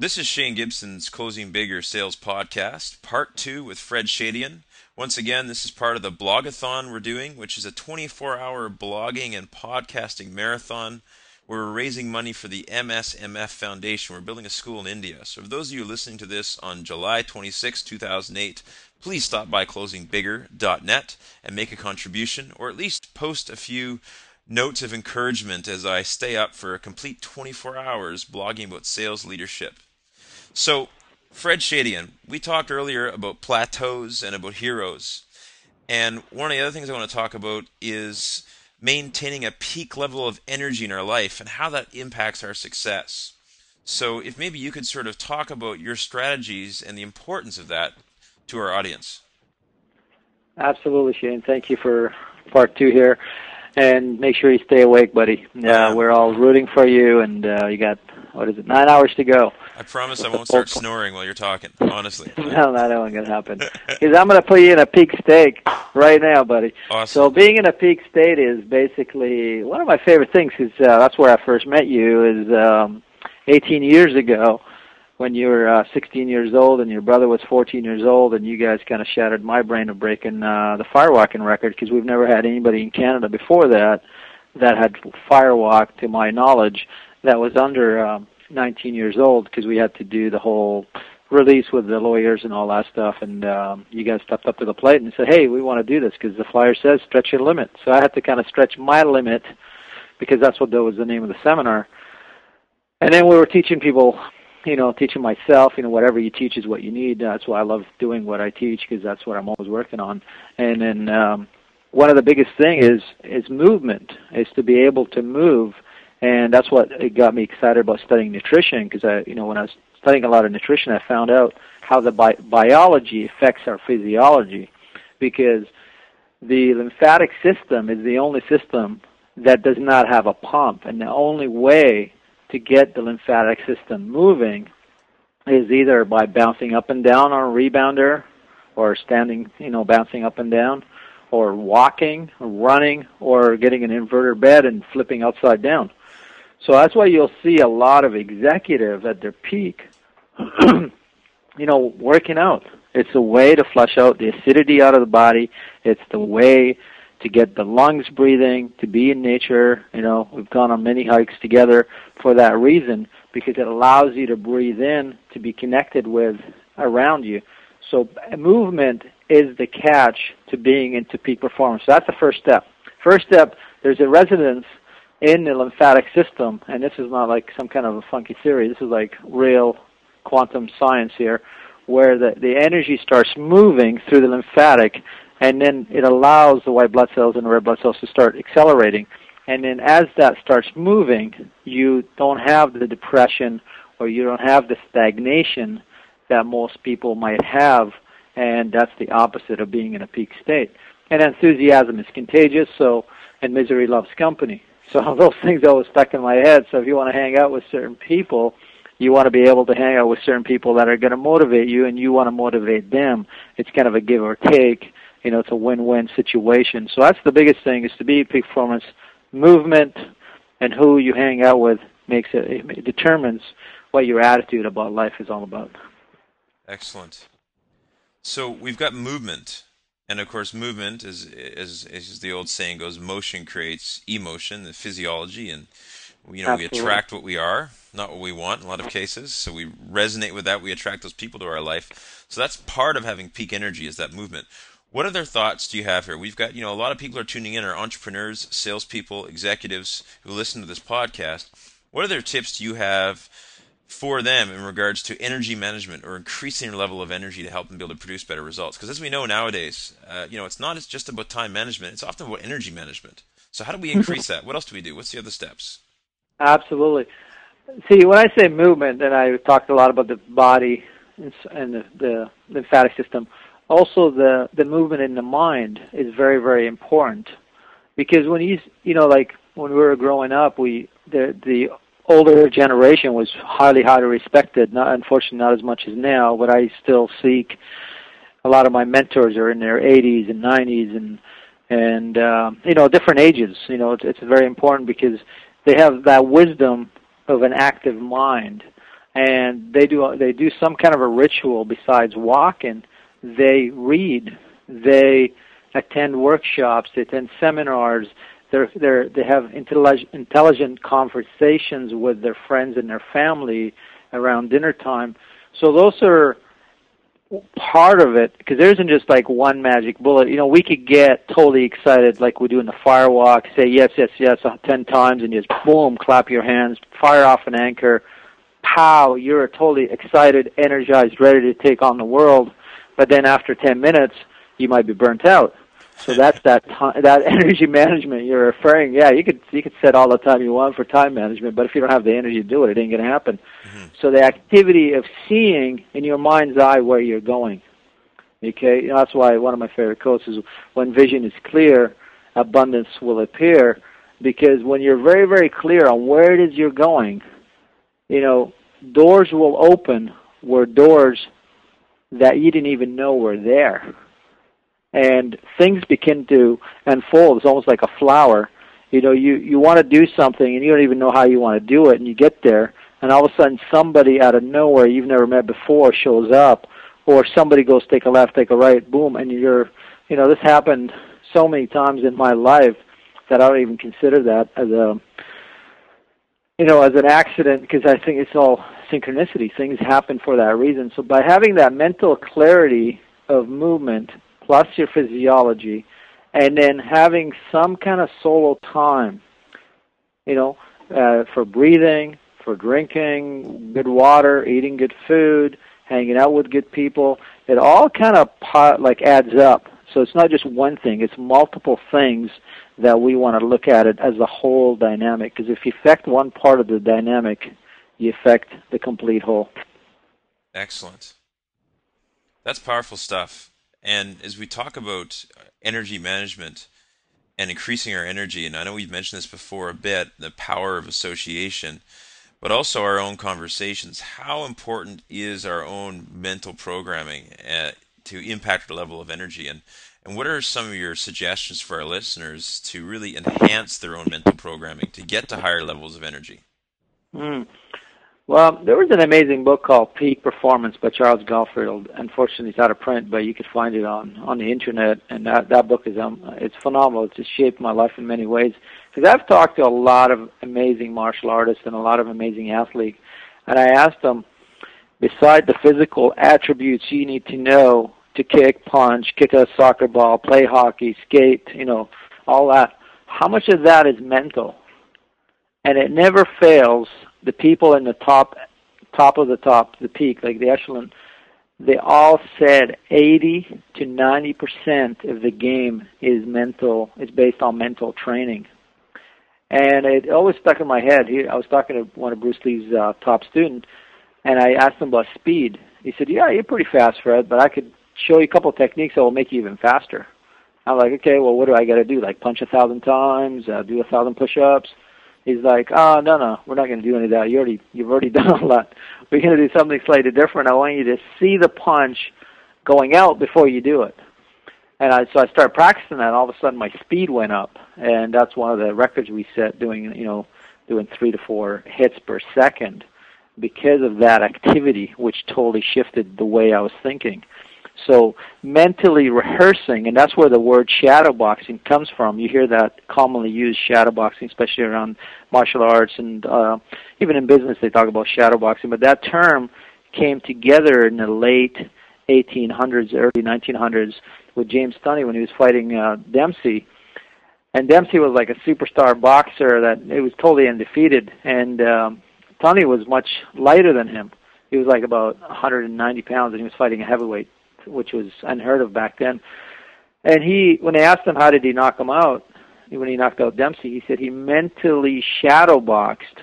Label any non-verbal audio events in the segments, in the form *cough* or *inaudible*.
This is Shane Gibson's Closing Bigger Sales Podcast, part two with Fred Shadian. Once again, this is part of the blogathon we're doing, which is a 24 hour blogging and podcasting marathon where we're raising money for the MSMF Foundation. We're building a school in India. So, for those of you listening to this on July 26, 2008, please stop by closingbigger.net and make a contribution, or at least post a few notes of encouragement as I stay up for a complete 24 hours blogging about sales leadership. So, Fred Shadian, we talked earlier about plateaus and about heroes. And one of the other things I want to talk about is maintaining a peak level of energy in our life and how that impacts our success. So, if maybe you could sort of talk about your strategies and the importance of that to our audience. Absolutely, Shane. Thank you for part two here. And make sure you stay awake, buddy. Uh, we're all rooting for you, and uh, you got what is it? Nine hours to go. I promise I won't start snoring while you're talking. Honestly. *laughs* no, that ain't gonna happen. Because I'm gonna put you in a peak state right now, buddy. Awesome. So being in a peak state is basically one of my favorite things. Because uh, that's where I first met you. Is um, 18 years ago when you were uh, 16 years old and your brother was 14 years old, and you guys kind of shattered my brain of breaking uh, the firewalking record because we've never had anybody in Canada before that that had firewalked, to my knowledge, that was under um, 19 years old because we had to do the whole release with the lawyers and all that stuff. And um, you guys stepped up to the plate and said, "Hey, we want to do this because the flyer says stretch your limit." So I had to kind of stretch my limit because that's what that was the name of the seminar. And then we were teaching people, you know, teaching myself, you know, whatever you teach is what you need. That's why I love doing what I teach because that's what I'm always working on. And then um, one of the biggest thing is is movement, is to be able to move and that's what it got me excited about studying nutrition because I, you know, when I was studying a lot of nutrition, I found out how the bi- biology affects our physiology, because the lymphatic system is the only system that does not have a pump, and the only way to get the lymphatic system moving is either by bouncing up and down on a rebounder, or standing, you know, bouncing up and down, or walking, or running, or getting an inverter bed and flipping upside down. So that's why you'll see a lot of executives at their peak, *clears throat* you know, working out. It's a way to flush out the acidity out of the body. It's the way to get the lungs breathing, to be in nature. You know, we've gone on many hikes together for that reason because it allows you to breathe in, to be connected with around you. So movement is the catch to being into peak performance. So that's the first step. First step, there's a resonance in the lymphatic system, and this is not like some kind of a funky theory, this is like real quantum science here, where the, the energy starts moving through the lymphatic, and then it allows the white blood cells and the red blood cells to start accelerating. And then as that starts moving, you don't have the depression or you don't have the stagnation that most people might have, and that's the opposite of being in a peak state. And enthusiasm is contagious, so and misery loves company. So *laughs* those things always stuck in my head. So if you want to hang out with certain people, you want to be able to hang out with certain people that are going to motivate you, and you want to motivate them. It's kind of a give or take. You know, it's a win-win situation. So that's the biggest thing: is to be peak performance. Movement and who you hang out with makes it, it determines what your attitude about life is all about. Excellent. So we've got movement and of course, movement, as, as, as the old saying goes, motion creates emotion, the physiology, and you know Absolutely. we attract what we are, not what we want in a lot of cases. So we resonate with that. We attract those people to our life. So that's part of having peak energy is that movement. What other thoughts do you have here? We've got you know a lot of people are tuning in, are entrepreneurs, salespeople, executives who listen to this podcast. What other tips do you have? for them in regards to energy management or increasing their level of energy to help them be able to produce better results. Because as we know nowadays, uh, you know, it's not just about time management; it's often about energy management. So how do we increase that? What else do we do? What's the other steps? Absolutely. See, when I say movement, and I talked a lot about the body and the, the lymphatic system. Also, the the movement in the mind is very very important because when you you know like when we were growing up, we the the older generation was highly, highly respected. Not unfortunately not as much as now, but I still seek. A lot of my mentors are in their 80s and 90s, and and uh, you know different ages. You know it's, it's very important because they have that wisdom of an active mind and they do they do some kind of a ritual besides walking. They read, they attend workshops, they attend seminars. They're, they're, they have intelligent, intelligent conversations with their friends and their family around dinner time. So those are part of it because there isn't just like one magic bullet. You know, we could get totally excited like we do in the fire walk, say yes, yes, yes uh, ten times, and just boom, clap your hands, fire off an anchor, pow, you're totally excited, energized, ready to take on the world. But then after ten minutes, you might be burnt out. So that's that time, that *laughs* energy management you're referring. Yeah, you could you could set all the time you want for time management, but if you don't have the energy to do it, it ain't going to happen. Mm-hmm. So the activity of seeing in your mind's eye where you're going. Okay, that's why one of my favorite quotes is when vision is clear, abundance will appear. Because when you're very very clear on where it is you're going, you know doors will open where doors that you didn't even know were there and things begin to unfold. It's almost like a flower. You know, you you want to do something and you don't even know how you want to do it, and you get there, and all of a sudden somebody out of nowhere you've never met before shows up, or somebody goes take a left, take a right, boom, and you're, you know, this happened so many times in my life that I don't even consider that as a, you know, as an accident because I think it's all synchronicity. Things happen for that reason. So by having that mental clarity of movement plus your physiology, and then having some kind of solo time, you know, uh, for breathing, for drinking good water, eating good food, hanging out with good people. It all kind of pot, like adds up. So it's not just one thing; it's multiple things that we want to look at it as a whole dynamic. Because if you affect one part of the dynamic, you affect the complete whole. Excellent. That's powerful stuff. And as we talk about energy management and increasing our energy, and I know we've mentioned this before a bit, the power of association, but also our own conversations, how important is our own mental programming uh, to impact our level of energy? And, and what are some of your suggestions for our listeners to really enhance their own mental programming to get to higher levels of energy? Mm. Well, there was an amazing book called Peak Performance by Charles Garfield. Unfortunately, it's out of print, but you could find it on on the internet. And that that book is um it's phenomenal. It's just shaped my life in many ways. Because I've talked to a lot of amazing martial artists and a lot of amazing athletes, and I asked them, beside the physical attributes you need to know to kick, punch, kick a soccer ball, play hockey, skate, you know, all that. How much of that is mental? And it never fails the people in the top top of the top, the peak, like the echelon, they all said 80 to 90 percent of the game is mental. Is based on mental training, and it always stuck in my head. He, I was talking to one of Bruce Lee's uh, top students, and I asked him about speed. He said, "Yeah, you're pretty fast, Fred, but I could show you a couple techniques that will make you even faster." I'm like, "Okay, well, what do I got to do? Like punch a thousand times, uh, do a thousand push-ups?" he's like, oh no no, we're not going to do any of that. You already you've already *laughs* done a lot. We're going to do something slightly different. I want you to see the punch going out before you do it. And I, so I started practicing that. And all of a sudden, my speed went up, and that's one of the records we set. Doing you know, doing three to four hits per second because of that activity, which totally shifted the way I was thinking. So mentally rehearsing, and that's where the word shadowboxing comes from. You hear that commonly used shadowboxing, especially around martial arts and uh, even in business they talk about shadowboxing. But that term came together in the late 1800s, early 1900s with James Tunney when he was fighting uh, Dempsey. And Dempsey was like a superstar boxer that it was totally undefeated, and um, Tunney was much lighter than him. He was like about 190 pounds, and he was fighting a heavyweight which was unheard of back then. And he, when they asked him how did he knock him out, when he knocked out Dempsey, he said he mentally shadow boxed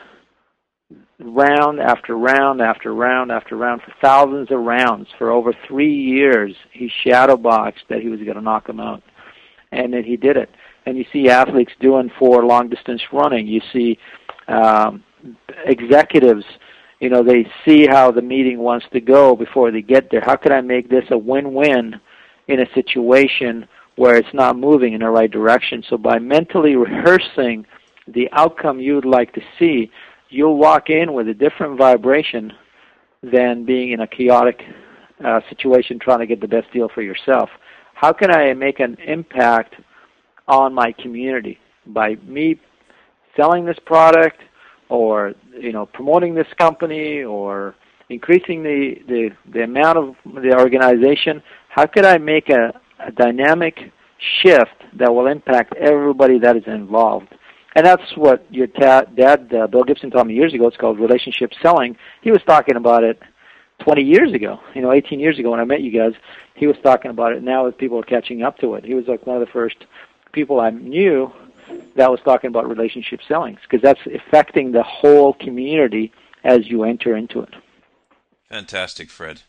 round after round after round after round for thousands of rounds for over three years. He shadow boxed that he was going to knock him out, and then he did it. And you see athletes doing for long distance running. You see um, executives you know they see how the meeting wants to go before they get there. How can i make this a win-win in a situation where it's not moving in the right direction? So by mentally rehearsing the outcome you would like to see you'll walk in with a different vibration than being in a chaotic uh, situation trying to get the best deal for yourself. How can I make an impact on my community? By me selling this product or you know promoting this company or increasing the, the, the amount of the organization, how could I make a, a dynamic shift that will impact everybody that is involved? And that's what your ta- dad, uh, Bill Gibson, taught me years ago. It's called relationship selling. He was talking about it 20 years ago, you know, 18 years ago when I met you guys. He was talking about it. Now people are catching up to it. He was like one of the first people I knew that was talking about relationship selling because that's affecting the whole community as you enter into it. Fantastic, Fred.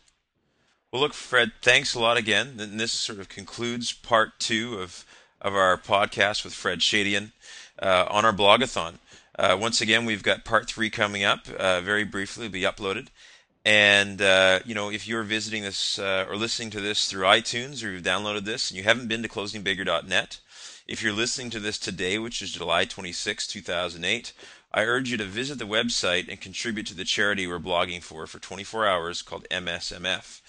Well, look, Fred, thanks a lot again. And this sort of concludes part two of, of our podcast with Fred Shadian uh, on our blogathon. Uh, once again, we've got part three coming up. Uh, very briefly, be uploaded. And uh, you know, if you're visiting this uh, or listening to this through iTunes or you've downloaded this and you haven't been to closingbigger.net, if you're listening to this today, which is July 26, 2008, I urge you to visit the website and contribute to the charity we're blogging for for 24 hours called MSMF.